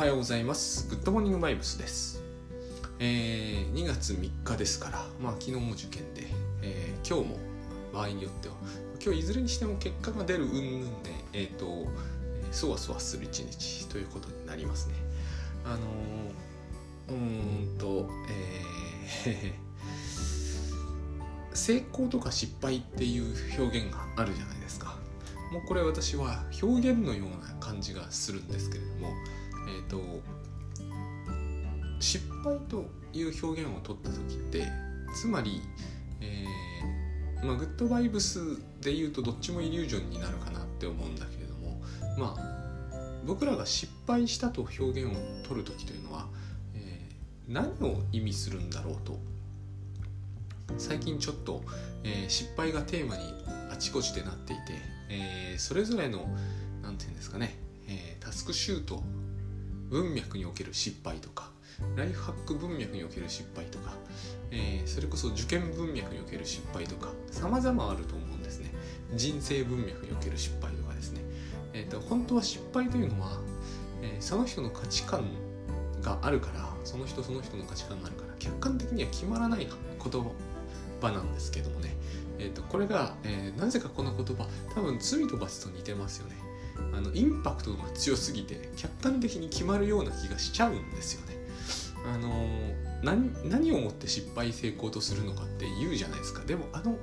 はようございます。グッドモーニングバイブスです。えー2月3日ですから、まあ昨日も受験で、えー今日も場合によっては、今日いずれにしても結果が出る云々で、えっ、と、えーそわそわする一日ということになりますね。あのーうーんと、えー 成功とか失敗っていう表現があるじゃないですか。もうこれ私は表現のような感じがするんですけれども、えー、と失敗という表現を取った時ってつまり、えーまあ、グッドバイブスで言うとどっちもイリュージョンになるかなって思うんだけれどもまあ僕らが失敗したと表現を取る時というのは、えー何を意味するんだろうと。最近ちょっと、えー失敗がテーマにあちこちでなっていて、えーそれぞれの何て言うんですかね、えータスクシュート文脈における失敗とかライフハック文脈における失敗とか、えーそれこそ受験文脈における失敗とか様々あると思うんですね。人生文脈における失敗とかですね、えー、と本当は失敗というのは、えーその人の価値観があるからその人その人の価値観があるから客観的には決まらない言葉なんですけどもね、えー、とこれが、えーなぜかこの言葉多分罪と罰と似てますよね。あのインパクトが強すぎて客観的に決まるような気がしちゃうんですよね。あの何をもって失敗成功とするのかって言うじゃないですか。でもあの、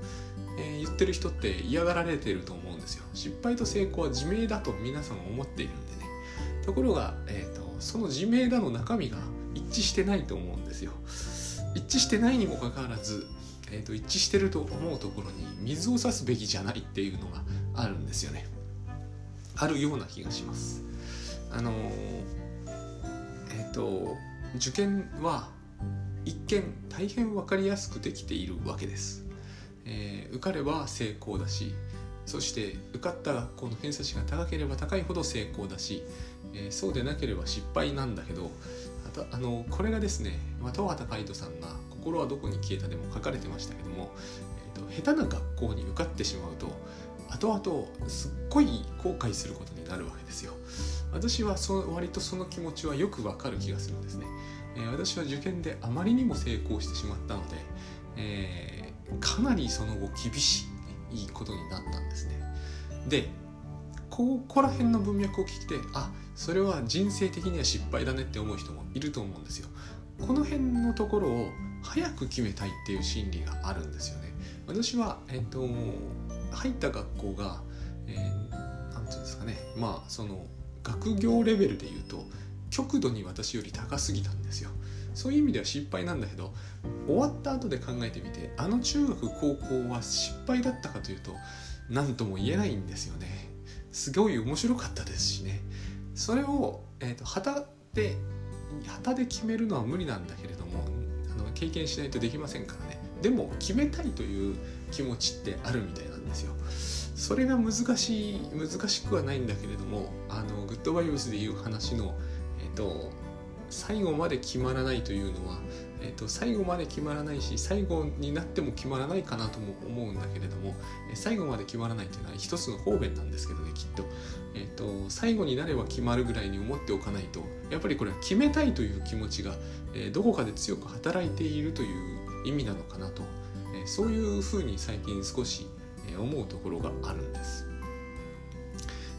えー言ってる人って嫌がられてると思うんですよ。失敗と成功は自明だと皆さん思っているんでね。ところが、えー、とその自明だの中身が一致してないと思うんですよ。一致してないにもかかわらず、えー、と一致してると思うところに水を差すべきじゃないっていうのがあるんですよね。あるような気がします。あのえっ、と受験は一見大変分かりやすくできているわけです、えー受かれば成功だしそして受かった学校の偏差値が高ければ高いほど成功だし、えーそうでなければ失敗なんだけどあとあのこれがですねまあ戸畑海人さんが「心はどこに消えた」でも書かれてましたけども、えーと下手な学校に受かってしまうと後々すっごい後悔することになるわけですよ。私はそ割とその気持ちはよくわかる気がするんですね、えー私は受験であまりにも成功してしまったので、えーかなりその後厳しいことになったんですね。でここら辺の文脈を聞いてあそれは人生的には失敗だねって思う人もいると思うんですよ。この辺のところを早く決めたいっていう心理があるんですよね。私はえっと入った学校が、えーていうんですかね。まあその学業レベルで言うと極度に私より高すぎたんですよ。そういう意味では失敗なんだけど終わった後で考えてみてあの中学高校は失敗だったかというと何とも言えないんですよね。すごい面白かったですしね。それを、えー、と旗で旗で決めるのは無理なんだけれどもあの経験しないとできませんからね。でも決めたいという気持ちってあるみたいな。それが難しい難しくはないんだけれどもあのグッドバイブスでいう話のえっ、と最後まで決まらないというのは、えっと最後まで決まらないし最後になっても決まらないかなとも思うんだけれども最後まで決まらないというのは一つの方便なんですけどねきっと,、えっと最後になれば決まるぐらいに思っておかないとやっぱりこれは決めたいという気持ちが、えどこかで強く働いているという意味なのかなと、えそういうふうに最近少し、思うところがあるんです。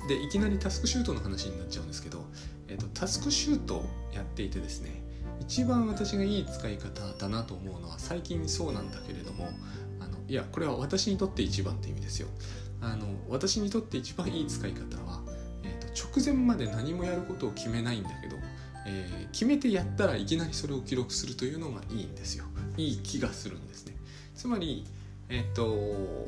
でいきなりタスクシュートの話になっちゃうんですけど、えー、とタスクシュートをやっていてですね一番私がいい使い方だなと思うのは最近そうなんだけれどもあのいやこれは私にとって一番って意味ですよ。あの私にとって一番いい使い方は、えー、と直前まで何もやることを決めないんだけど、えー決めてやったらいきなりそれを記録するというのがいいんですよ。いい気がするんですね。つまりえっ、と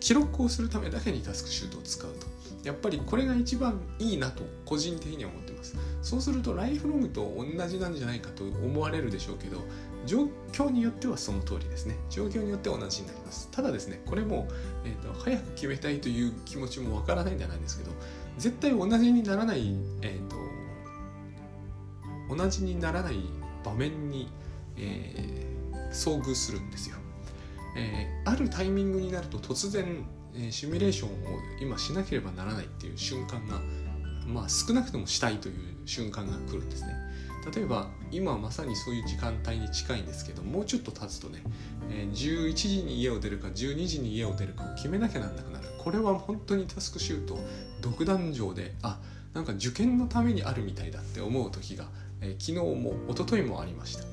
記録をするためだけにタスクシュートを使うと。やっぱりこれが一番いいなと個人的には思ってます。そうするとライフログと同じなんじゃないかと思われるでしょうけど状況によってはその通りですね。状況によっては同じになります。ただですねこれも、えー、と早く決めたいという気持ちもわからないんじゃないんですけど絶対同じにならない、えー、と同じにならない場面に、えー遭遇するんですよ。えーあるタイミングになると突然、えーシミュレーションを今しなければならないっていう瞬間がまあ、少なくともしたいという瞬間が来るんですね。例えば今まさにそういう時間帯に近いんですけどもうちょっと経つとね、えー、11時に家を出るか12時に家を出るかを決めなきゃなんなくなる。これは本当にタスクシュート独壇場であなんか受験のためにあるみたいだって思う時が、えー、昨日も一昨日もありました。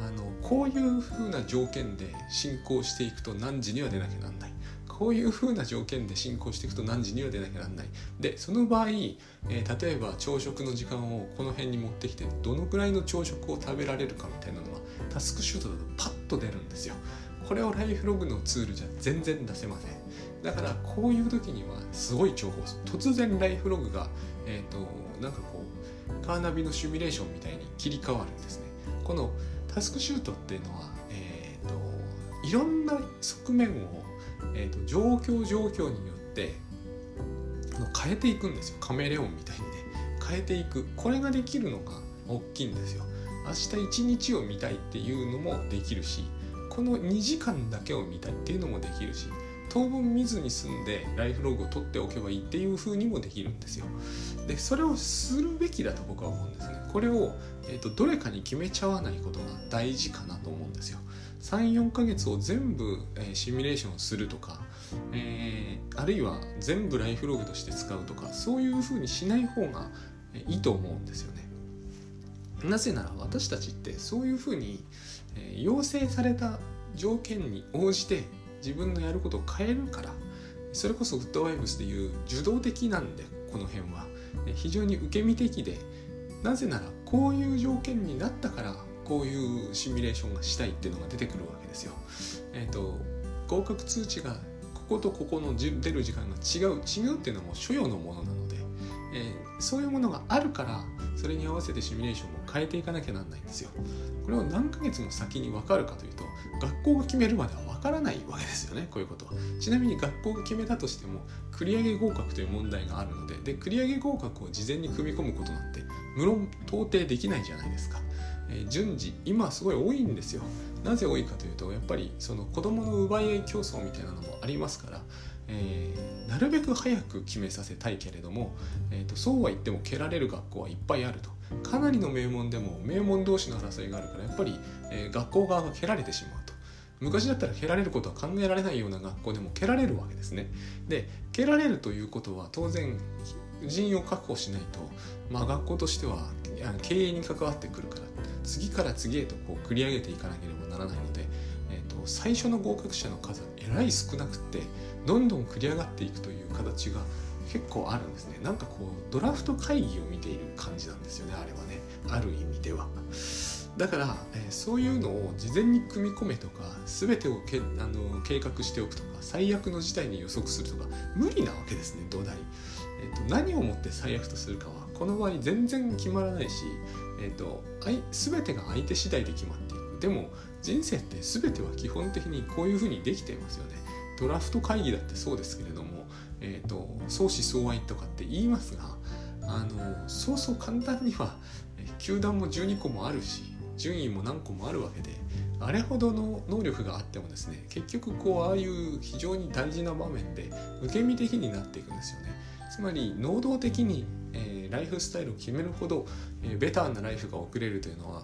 あのこういう風な条件で進行していくと何時には出なきゃなんない。こういう風な条件で進行していくと何時には出なきゃなんない。でその場合、えー、例えば朝食の時間をこの辺に持ってきてどのくらいの朝食を食べられるかみたいなのはタスクシュートだとパッと出るんですよ。これをライフログのツールじゃ全然出せません。だからこういう時にはすごい重宝。突然ライフログがえっ、ー、となんかこうカーナビのシミュレーションみたいに切り替わるんですね。このタスクシュートっていうのは、えーと、いろんな側面をえーと、状況状況によって変えていくんですよ。カメレオンみたいにね。変えていく。これができるのが大きいんですよ。明日一日を見たいっていうのもできるしこの2時間だけを見たいっていうのもできるし当分見ずに済んでライフログを取っておけばいいっていう風にもできるんですよ。でそれをするべきだと僕は思うんですね。これを、えーとどれかに決めちゃわないことが大事かなと思うんですよ34ヶ月を全部、えー、シミュレーションするとか、えー、あるいは全部ライフログとして使うとかそういうふうにしない方がいいと思うんですよね。なぜなら私たちってそういうふうに、えー、要請された条件に応じて自分のやることを変えるからそれこそグッドワイブスでいう受動的なんでこの辺は非常に受け身的でなぜならこういう条件になったからこういうシミュレーションがしたいっていうのが出てくるわけですよ。えっ、ー、と合格通知がこことここの出る時間が違う違うっていうのはもう所要のものなので、えー、そういうものがあるからそれに合わせてシミュレーションを変えていかなきゃなんないんですよ。これを何ヶ月も先に分かるかというと学校が決めるまでは分からないわけですよねこういうことは。ちなみに学校が決めたとしても繰り上げ合格という問題があるのでで繰り上げ合格を事前に組み込むことなんて無論到底できないじゃないですか。え順次今すごい多いんですよなぜ多いかというとやっぱりその子どもの奪い合い競争みたいなのもありますから、えー、なるべく早く決めさせたいけれども、えーと、そうは言っても蹴られる学校はいっぱいあるとかなりの名門でも名門同士の争いがあるからやっぱり、えー、学校側が蹴られてしまうと。昔だったら蹴られることは考えられないような学校でも蹴られるわけですね。で蹴られるということは当然人員を確保しないと、まあ、学校としては経営に関わってくるから次から次へとこう繰り上げていかなければならないので、えーと、最初の合格者の数はえらい少なくってどんどん繰り上がっていくという形が結構あるんですね。なんかこうドラフト会議を見ている感じなんですよねあれはね。ある意味では。だから、えー、そういうのを事前に組み込めとか全てをけあの計画しておくとか最悪の事態に予測するとか無理なわけですね土台、えーと何をもって最悪とするかはこの場合全然決まらないしえーと、全てが相手次第で決まっていく。でも人生って全ては基本的にこういうふうにできていますよね。ドラフト会議だってそうですけれども、えーと、相思相愛とかって言いますがあのそうそう簡単には球団も12個もあるし順位も何個もあるわけであれほどの能力があってもですね結局こうああいう非常に大事な場面で受け身的になっていくんですよね。つまり能動的にえー、ライフスタイルを決めるほど、えー、ベターなライフが送れるというのは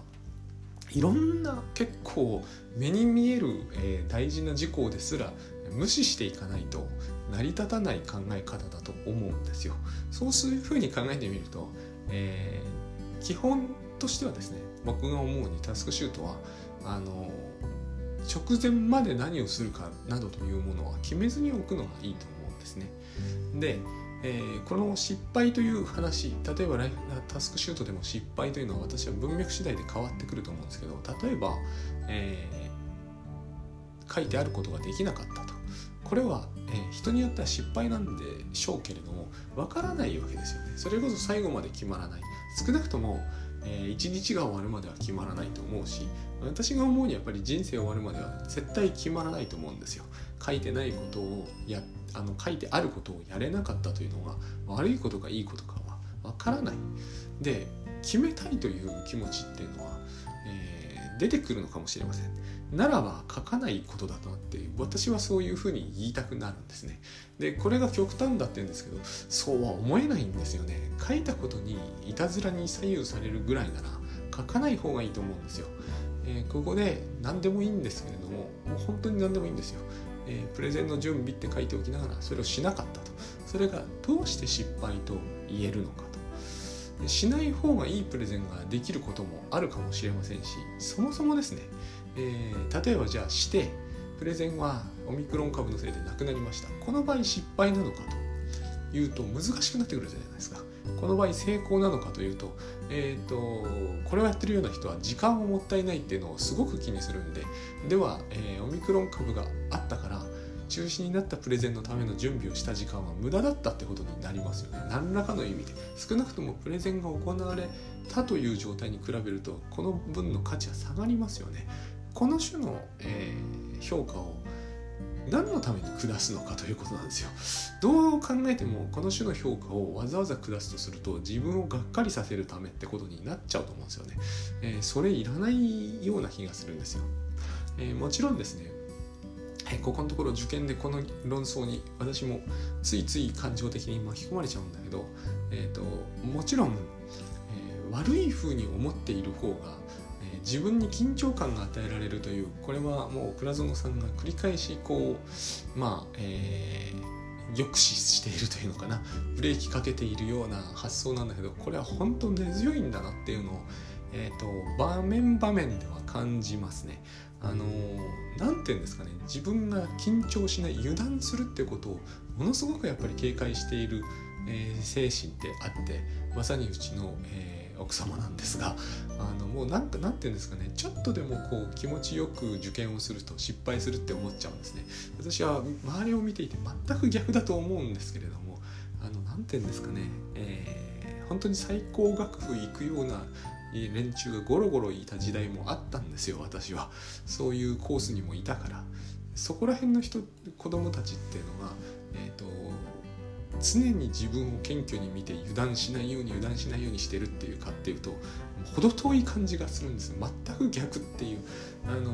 いろんな結構目に見える、えー、大事な事項ですら無視していかないと成り立たない考え方だと思うんですよ。そういうふうに考えてみると、えー、基本としてはですね僕が思うにタスクシュートはあの直前まで何をするかなどというものは決めずに置くのがいいと思うんですね。で、えー、この失敗という話例えばライフタスクシュートでも失敗というのは私は文脈次第で変わってくると思うんですけど例えば、えー、書いてあることができなかったとこれは、え、人によっては失敗なんでしょうけれどもわからないわけですよね。それこそ最後まで決まらない。少なくとも、えー、一日が終わるまでは決まらないと思うし私が思うにやっぱり人生終わるまでは絶対決まらないと思うんですよ。書いてないことをやあの書いてあることをやれなかったというのが悪いことかいいことかはわからない。で決めたいという気持ちっていうのは、えー、出てくるのかもしれません。ならば書かないことだとなって私はそういうふうに言いたくなるんですね。でこれが極端だって言うんですけどそうは思えないんですよね。書いたことにいたずらに左右されるぐらいなら書かない方がいいと思うんですよ、えー、ここで何でもいいんですけれどももう本当に何でもいいんですよ、えー、プレゼンの準備って書いておきながらそれをしなかったと。それがどうして失敗と言えるのかと。しない方がいいプレゼンができることもあるかもしれませんしそもそもですねえー、例えばじゃあしてプレゼンはオミクロン株のせいでなくなりました。この場合失敗なのかというと難しくなってくるじゃないですか。この場合成功なのかというと,、えーと、これをやってるような人は時間をもったいないっていうのをすごく気にするんででは、えー、オミクロン株があったから中止になったプレゼンのための準備をした時間は無駄だったってことになりますよね。何らかの意味で。少なくともプレゼンが行われたという状態に比べるとこの分の価値は下がりますよね。この種の、えー、評価を何のために下すのかということなんですよ。どう考えてもこの種の評価をわざわざ下すとすると自分をがっかりさせるためってことになっちゃうと思うんですよね。えー、それいらないような気がするんですよ。えー、もちろんですね、はい、ここのところ受験でこの論争に私もついつい感情的に巻き込まれちゃうんだけど、えーと、もちろん、えー、悪い風に思っている方が自分に緊張感が与えられるというこれはもう倉園さんが繰り返しこうまあ、えー、抑止しているというのかなブレーキかけているような発想なんだけどこれは本当根強いんだなっていうのを、えーと、場面場面では感じますね。あの何て言うんですかね自分が緊張しない油断するってことをものすごくやっぱり警戒している、えー、精神ってあってまさにうちの、えー奥様なんですがあのもうなんかなんて言うんですかねちょっとでもこう気持ちよく受験をすると失敗するって思っちゃうんですね。私は周りを見ていて全く逆だと思うんですけれどもあのなんて言うんですかね、えー、本当に最高学府行くような連中がゴロゴロいた時代もあったんですよ私は。そういうコースにもいたから。そこら辺の人子供たちっていうのが、えーと常に自分を謙虚に見て油断しないように油断しないようにしてるっていうかっていうと程遠い感じがするんです。全く逆っていうあの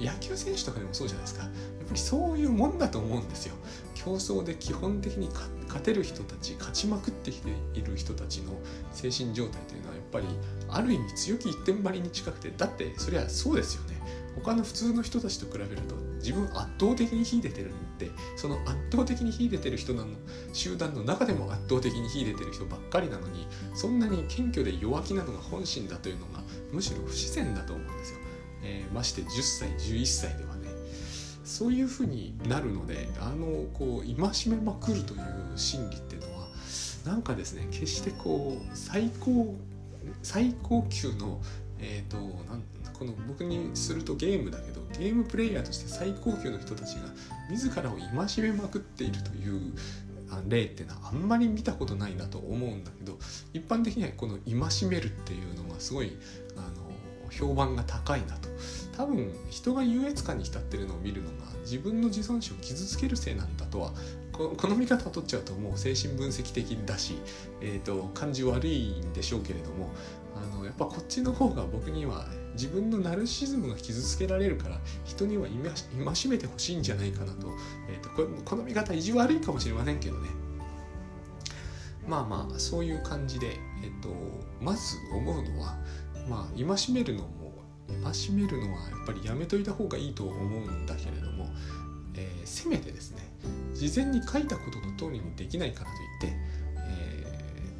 野球選手とかでもそうじゃないですか。やっぱりそういうもんだと思うんですよ。競争で基本的に勝てる人たち勝ちまくってきている人たちの精神状態というのはやっぱりある意味強気一点張りに近くてだってそりゃそうですよね。他の普通の人たちと比べると自分圧倒的に秀でてるんでその圧倒的に秀でてる人なの集団の中でも圧倒的に秀でてる人ばっかりなのにそんなに謙虚で弱気なのが本心だというのがむしろ不自然だと思うんですよ、えー、まして10歳11歳ではね。そういうふうになるのであのこう戒めまくるという心理っていうのはなんかですね決してこう最高最高級のえっ、ー、となんこの僕にするとゲームだけどゲームプレイヤーとして最高級の人たちが自らを戒めまくっているという例っていうのはあんまり見たことないなと思うんだけど一般的にはこの戒めるっていうのがすごいあの評判が高いなと。多分人が優越感に浸ってるのを見るのが自分の自尊心を傷つけるせいなんだとはこの見方を取っちゃうともう精神分析的だし、えーと感じ悪いんでしょうけれどもあのやっぱこっちの方が僕には自分のナルシズムが傷つけられるから人には戒めてほしいんじゃないかなと,、えーと、この見方意地悪いかもしれませんけどね。まあまあそういう感じで、えーと、まず思うのはまあ戒めるのも戒めるのはやっぱりやめといた方がいいと思うんだけれども、えー、せめてですね事前に書いたことの通りにできないからといって、え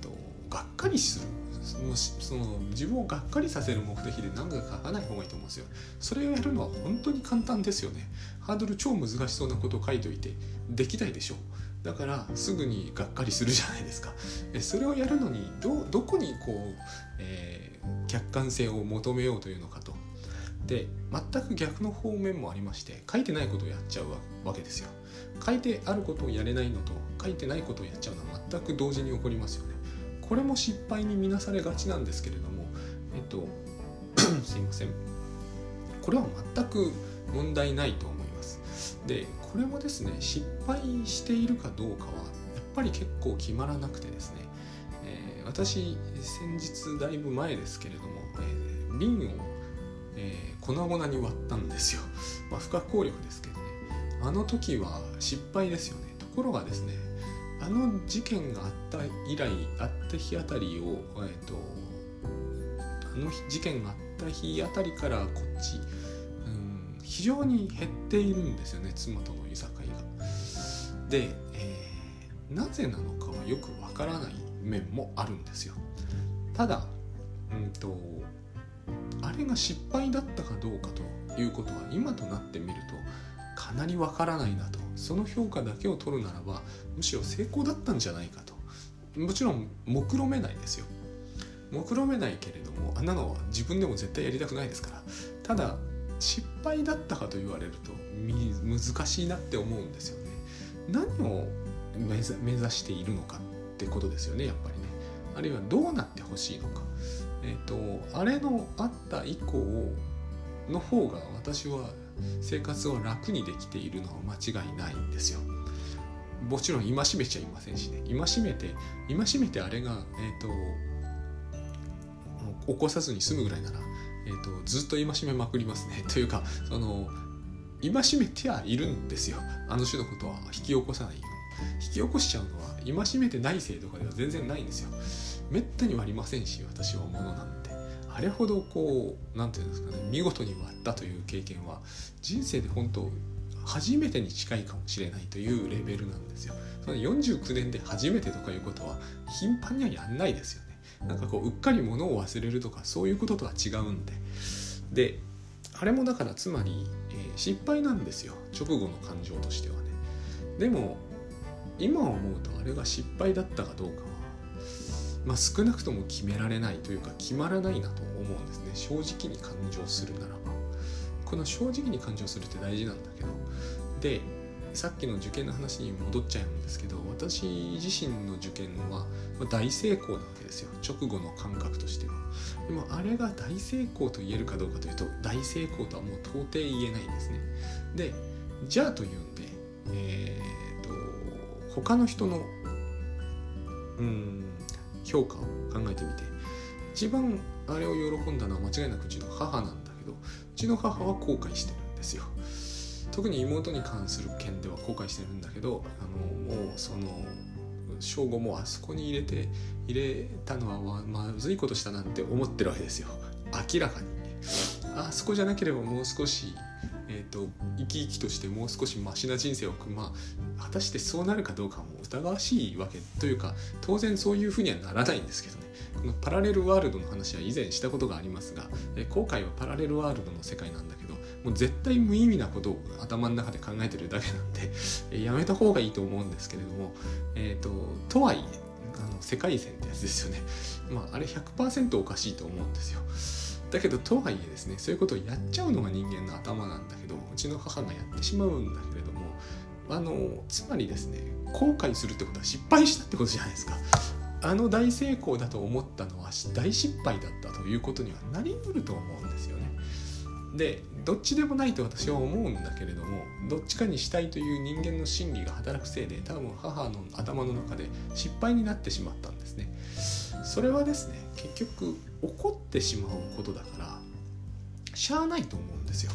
ーとがっかりする。そのその自分をがっかりさせる目的で何か書かない方がいいと思うんですよ。それをやるのは本当に簡単ですよね。ハードル超難しそうなことを書いといてできないでしょう。だからすぐにがっかりするじゃないですか。それをやるのにどどこにこう、えー、客観性を求めようというのかと。で全く逆の方面もありまして書いてないことをやっちゃうわけですよ。書いてあることをやれないのと書いてないことをやっちゃうのは全く同時に起こりますよね。これも失敗に見なされがちなんですけれどもえっと すいません。これは全く問題ないと思います。でこれもですね失敗しているかどうかはやっぱり結構決まらなくてですね、えー、私先日だいぶ前ですけれども、えー、瓶をえー、粉々に割ったんですよ、まあ、不可抗力ですけどね。あの時は失敗ですよね。ところがですねあの事件があった以来あった日あたりを、えーと、あの事件があった日あたりからこっち、うん、非常に減っているんですよね妻とのいさかいが。で、えー、なぜなのかはよくわからない面もあるんですよ。ただ、うんと、あれが失敗だったかどうかということは今となってみるとかなりわからないなとその評価だけを取るならばむしろ成功だったんじゃないかと。もちろん目論めないですよ。目論めないけれどもあんなのは自分でも絶対やりたくないですから。ただ失敗だったかと言われると難しいなって思うんですよね。何を目指しているのかってことですよねやっぱりね。あるいはどうなってほしいのか。えっ、ー、とあれのあった以降の方が私は生活を楽にできているのは間違いないんですよ。もちろん戒めちゃいませんしね。戒めて戒めてあれが、えーと、起こさずに済むぐらいなら、えーと、ずっと戒めまくりますね。というかその戒めてはいるんですよ。あの種のことは引き起こさないように。引き起こしちゃうのは戒めてないせいとかでは全然ないんですよ。めったにはありませんし私はものなんて。あれほどこう何て言うんですかね見事に割ったという経験は人生で本当初めてに近いかもしれないというレベルなんですよ。その49年で初めてとかいうことは頻繁にはやんないですよね。なんかこううっかり物を忘れるとかそういうこととは違うんで。であれもだからつまり、えー、失敗なんですよ直後の感情としてはね。でも今思うとあれが失敗だったかどうかまあ、少なくとも決められないというか決まらないなと思うんですね。正直に感情するならば。この正直に感情するって大事なんだけど。でさっきの受験の話に戻っちゃうんですけど私自身の受験は大成功なわけですよ。直後の感覚としては。でもあれが大成功と言えるかどうかというと大成功とはもう到底言えないんですね。でじゃあというんでえー、と他の人のうん評価を考えてみて一番あれを喜んだのは間違いなくうちの母なんだけどうちの母は後悔してるんですよ。特に妹に関する件では後悔してるんだけどあのもうその正午もあそこに入れて入れたのはまずいことしたなんて思ってるわけですよ。明らかに。あそこじゃなければもう少しえーと、生き生きとしてもう少しマシな人生を送るまあ果たしてそうなるかどうかも疑わしいわけというか当然そういうふうにはならないんですけどね。このパラレルワールドの話は以前したことがありますが、え後悔はパラレルワールドの世界なんだけどもう絶対無意味なことを頭の中で考えてるだけなんで、えやめた方がいいと思うんですけれども、えーと、とはいえあの世界線ってやつですよね、まあ、あれ100%おかしいと思うんですよ。だけどとはいえですねそういうことをやっちゃうのが人間の頭なんだけどうちの母がやってしまうんだけれどもあのつまりですね後悔するってことは失敗したってことじゃないですか。あの大成功だと思ったのは大失敗だったということにはなりうると思うんですよね。でどっちでもないと私は思うんだけれどもどっちかにしたいという人間の心理が働くせいで多分母の頭の中で失敗になってしまったんですね。それはですね結局怒ってしまうことだからしゃあないと思うんですよ。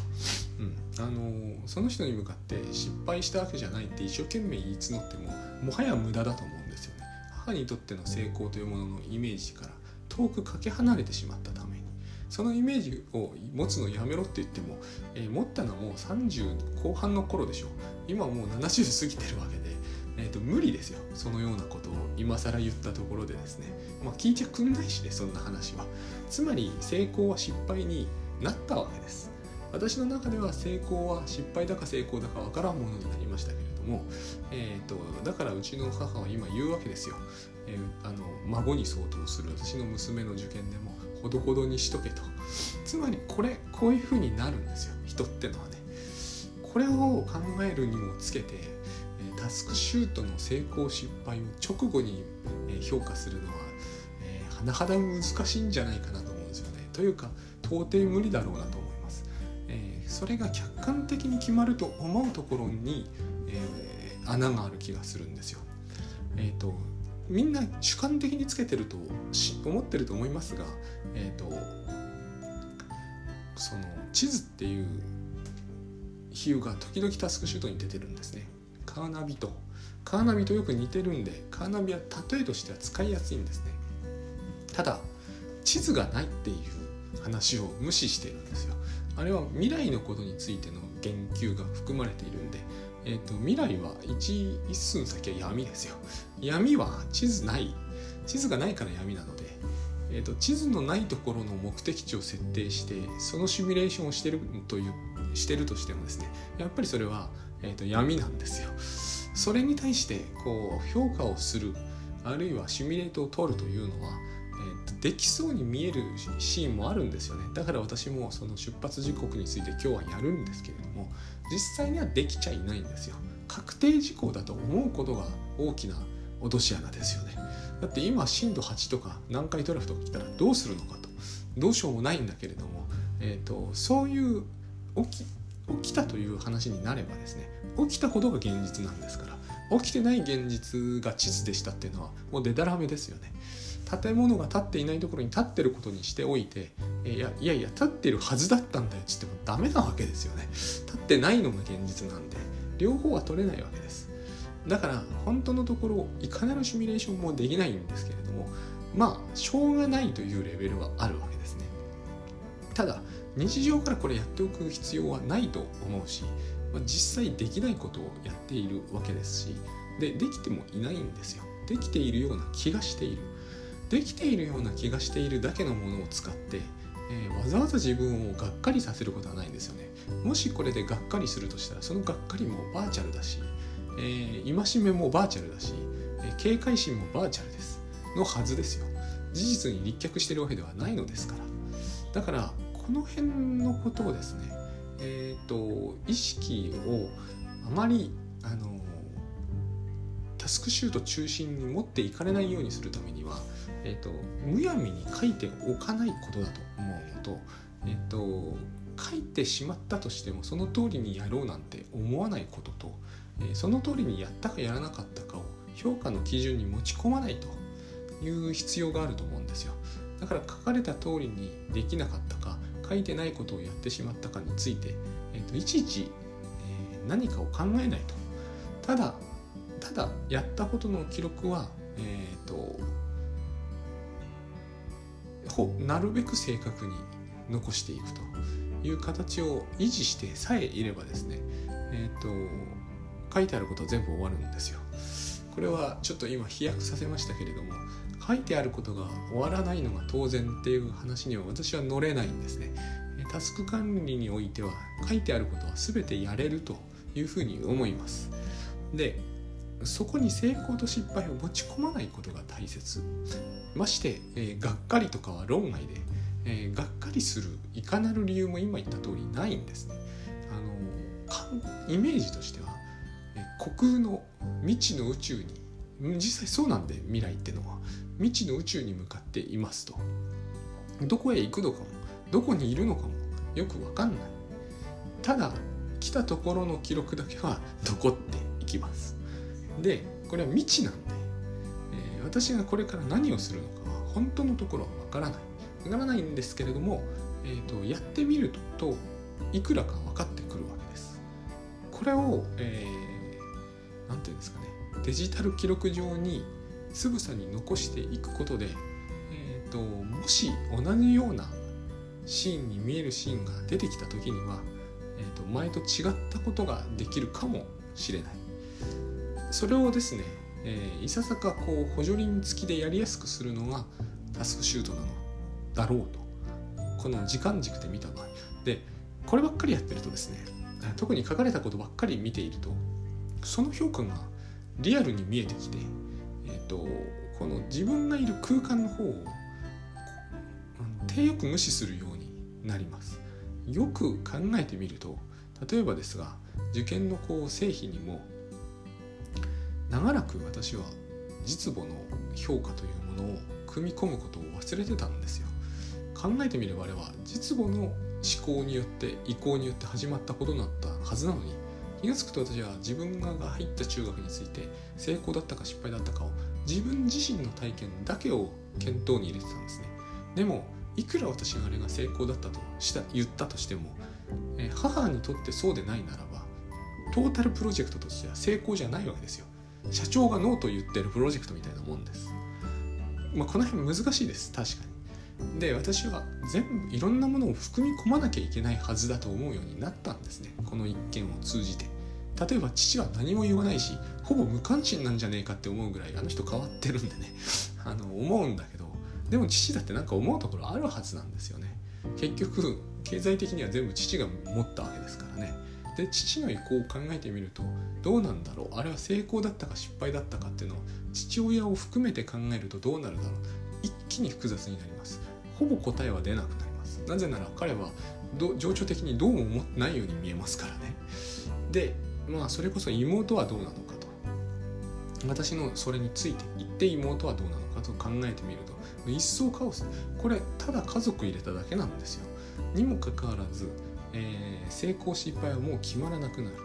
うん、あのその人に向かって失敗したわけじゃないって一生懸命言い募ってももはや無駄だと思うんですよね。母にとっての成功というもののイメージから遠くかけ離れてしまったためにそのイメージを持つのやめろって言っても、えー、持ったのはもう30後半の頃でしょ今はもう70過ぎてるわけでえーと、無理ですよ。そのようなことを今更言ったところでですね。まあ聞いちゃくんないしねそんな話は。つまり成功は失敗になったわけです。私の中では成功は失敗だか成功だかわからんものになりましたけれども、えーと、だからうちの母は今言うわけですよ、えー、あの孫に相当する私の娘の受験でもほどほどにしとけと。つまりこれこういうふうになるんですよ。人ってのはね。これを考えるにもつけてタスクシュートの成功失敗を直後に評価するのは、えー、甚だ難しいんじゃないかなと思うんですよね。というか到底無理だろうなと思います。えー、それが客観的に決まると思うところに、えー、穴がある気がするんですよ。えーと、みんな主観的につけてると思ってると思いますが、えーとその地図っていう比喩が時々タスクシュートに出てるんですねカーナビとカーナビとよく似てるんでカーナビは例えとしては使いやすいんですね。ただ地図がないっていう話を無視してるんですよ。あれは未来のことについての言及が含まれているんで、えーと、未来は一一寸先は闇ですよ。闇は地図ない。地図がないから闇なので、えーと、地図のないところの目的地を設定してそのシミュレーションをしてるというしてるとしてもですねやっぱりそれは、えーと、闇なんですよ。それに対してこう評価をするあるいはシミュレートを取るというのは、えーとできそうに見えるシーンもあるんですよね。だから私もその出発時刻について今日はやるんですけれども実際にはできちゃいないんですよ。確定事項だと思うことが大きな落とし穴ですよね。だって今震度8とか南海トラフとか来たらどうするのかと。どうしようもないんだけれども、えーと、そういう起き起きたという話になればですね起きたことが現実なんですから起きてない現実が地図でしたっていうのはもうデタラメですよね。建物が建っていないところに建ってることにしておいていやいやいや建ってるはずだったんだよっつってもダメなわけですよね。建ってないのが現実なんで両方は取れないわけです。だから本当のところいかなるシミュレーションもできないんですけれどもまあしょうがないというレベルはあるわけですね。ただ日常からこれやっておく必要はないと思うし、まあ、実際できないことをやっているわけですしでできてもいないんですよ。できているような気がしている。できているような気がしているだけのものを使って、えー、わざわざ自分をがっかりさせることはないんですよね。もしこれでがっかりするとしたらそのがっかりもバーチャルだし、えー、戒めもバーチャルだし、えー、警戒心もバーチャルです。のはずですよ。事実に立脚してるわけではないのですから。だからこの辺のことをですねえっ、と意識をあまりあのタスクシュート中心に持っていかれないようにするためにはえーと、むやみに書いておかないことだと思うのと,、えーと、書いてしまったとしてもその通りにやろうなんて思わないことと、えー、その通りにやったかやらなかったかを評価の基準に持ち込まないという必要があると思うんですよ。だから書かれた通りにできなかったか書いてないことをやってしまったかについて、えーと、いちいち、えー、何かを考えないとただただやったことの記録は、えーとなるべく正確に残していくという形を維持してさえいればですねえっ、ー、と書いてあることは全部終わるんですよ。これはちょっと今飛躍させましたけれども書いてあることが終わらないのが当然っていう話には私は乗れないんですね。タスク管理においては書いてあることは全てやれるというふうに思います。でそこに成功と失敗を持ち込まないことが大切まして、えー、がっかりとかは論外で、えー、がっかりするいかなる理由も今言った通りないんですねあのイメージとしては、えー、虚空の未知の宇宙に実際そうなんで未来ってのは未知の宇宙に向かっていますと。どこへ行くのかもどこにいるのかもよくわかんない。ただ来たところの記録だけは 残っていきます。でこれは未知なんで、えー、私がこれから何をするのかは本当のところはわからない。わからないんですけれども、えーと、やってみるといくらか分かってくるわけです。これを何、えー、て言うんですかねデジタル記録上につぶさに残していくことで、えーと、もし同じようなシーンに見えるシーンが出てきた時には、えーと前と違ったことができるかもしれない。それをですね、えー、いささかこう補助輪付きでやりやすくするのがタスクシュートなのだろうとこの時間軸で見た場合。でこればっかりやってるとですね特に書かれたことばっかり見ているとその評価がリアルに見えてきて、えーと、この自分がいる空間の方を手よく無視するようになります。よく考えてみると例えばですが受験のこう成否にも長らく私は実母の評価というものを組み込むことを忘れてたんですよ。考えてみればあれは実母の思考によって意向によって始まったことだったはずなのに気が付くと私は自分が入った中学について成功だったか失敗だったかを自分自身の体験だけを検討に入れてたんですね。でもいくら私があれが成功だったとした言ったとしても、え、母にとってそうでないならばトータルプロジェクトとしては成功じゃないわけですよ。社長がノーと言ってるプロジェクトみたいなもんです、まあ、この辺難しいです。確かに。で私は全部いろんなものを含み込まなきゃいけないはずだと思うようになったんですね。この一件を通じて。例えば父は何も言わないしほぼ無関心なんじゃねえかって思うぐらいあの人変わってるんでね。あの思うんだけど。でも父だって何か思うところあるはずなんですよね。結局経済的には全部父が持ったわけですからね。で父の意向を考えてみるとどうなんだろう。あれは成功だったか失敗だったかっていうのを父親を含めて考えるとどうなるだろう。一気に複雑になります。ほぼ答えは出なくなります。なぜなら彼は情緒的にどうも思ってないように見えますからね。でまあそれこそ妹はどうなのかと。私のそれについて言って妹はどうなのかと考えてみると一層カオス。これただ家族入れただけなんですよ。にもかかわらずえー、成功失敗はもう決まらなくなる。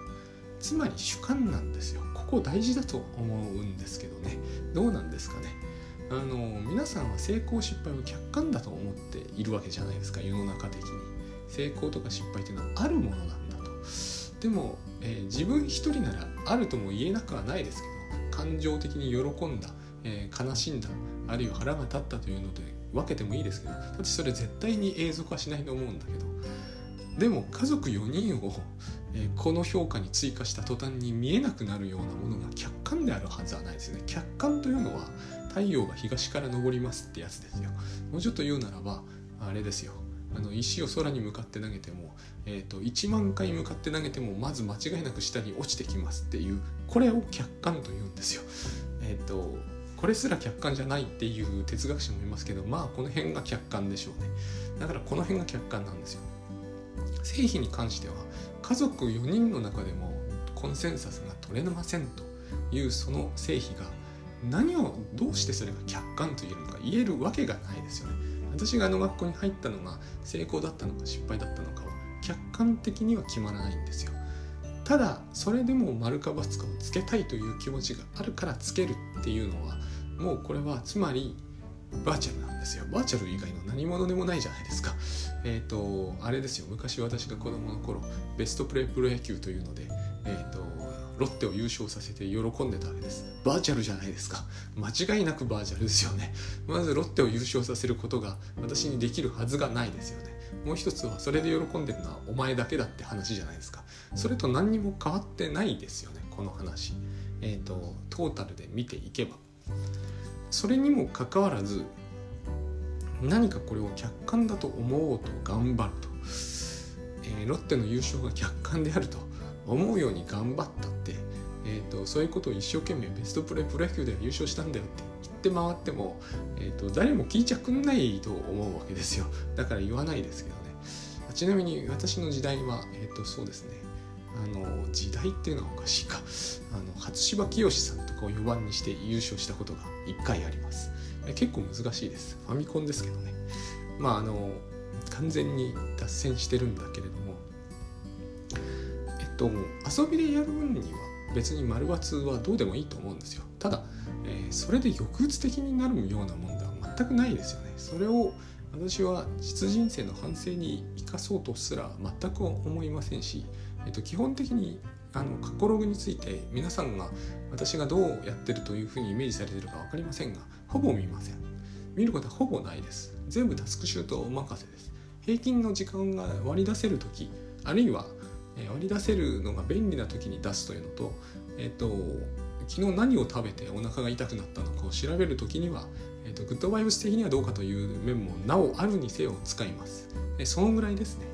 つまり主観なんですよ。ここ大事だと思うんですけどね。どうなんですかね。あの皆さんは成功失敗を客観だと思っているわけじゃないですか世の中的に。成功とか失敗というのはあるものなんだと。でも、えー、自分一人ならあるとも言えなくはないですけど感情的に喜んだ、えー、悲しんだあるいは腹が立ったというので分けてもいいですけどだってそれ絶対に永続はしないと思うんだけどでも家族4人を、えこの評価に追加した途端に見えなくなるようなものが客観であるはずはないですよね。客観というのは太陽が東から昇りますってやつですよ。もうちょっと言うならばあれですよ。あの石を空に向かって投げても、えーと、1万回向かって投げてもまず間違いなく下に落ちてきますっていうこれを客観というんですよ。えっ、ー、とこれすら客観じゃないっていう哲学者もいますけどまあこの辺が客観でしょうね。だからこの辺が客観なんですよ。成否に関しては家族4人の中でもコンセンサスが取れませんというその成否が何をどうしてそれが客観と言えるのか言えるわけがないですよね。私があの学校に入ったのが成功だったのか失敗だったのかは客観的には決まらないんですよ。ただそれでも丸か×かをつけたいという気持ちがあるからつけるっていうのはもうこれはつまりバーチャルなんですよ。バーチャル以外の何者でもないじゃないですか。えっ、ー、とあれですよ。昔私が子供の頃ベストプレープロ野球というのでえっ、ー、とロッテを優勝させて喜んでたわけです。バーチャルじゃないですか。間違いなくバーチャルですよね。まずロッテを優勝させることが私にできるはずがないですよね。もう一つはそれで喜んでるのはお前だけだって話じゃないですか。それと何にも変わってないですよね。この話。えっ、ー、とトータルで見ていけば。それにもかかわらず何かこれを客観だと思おうと頑張ると、えー、ロッテの優勝が客観であると思うように頑張ったって、えーと、そういうことを一生懸命ベストプレープロ野球では優勝したんだよって言って回っても、えーと、誰も聞いちゃくんないと思うわけですよ。だから言わないですけどね。ちなみに私の時代は、えーとそうですね。あの時代っていうのはおかしいか。あの初芝清さんとかを4番にして優勝したことが1回あります。結構難しいです。ファミコンですけどね。まああの完全に脱線してるんだけれども。えっと遊びでやる分には別に丸×はどうでもいいと思うんですよ。ただ、えー、それで抑うつ的になるようなもんでは全くないですよね。それを私は実人生の反省に生かそうとすら全く思いませんしえっと、基本的にあの過去ログについて皆さんが私がどうやってるというふうにイメージされてるか分かりませんがほぼ見ません。見ることはほぼないです。全部タスクシュートお任せです。平均の時間が割り出せる時あるいは割り出せるのが便利な時に出すというのと,、えっと昨日何を食べてお腹が痛くなったのかを調べる時には、えっとグッドバイブス的にはどうかという面もなおあるにせよ使います。そのぐらいですね。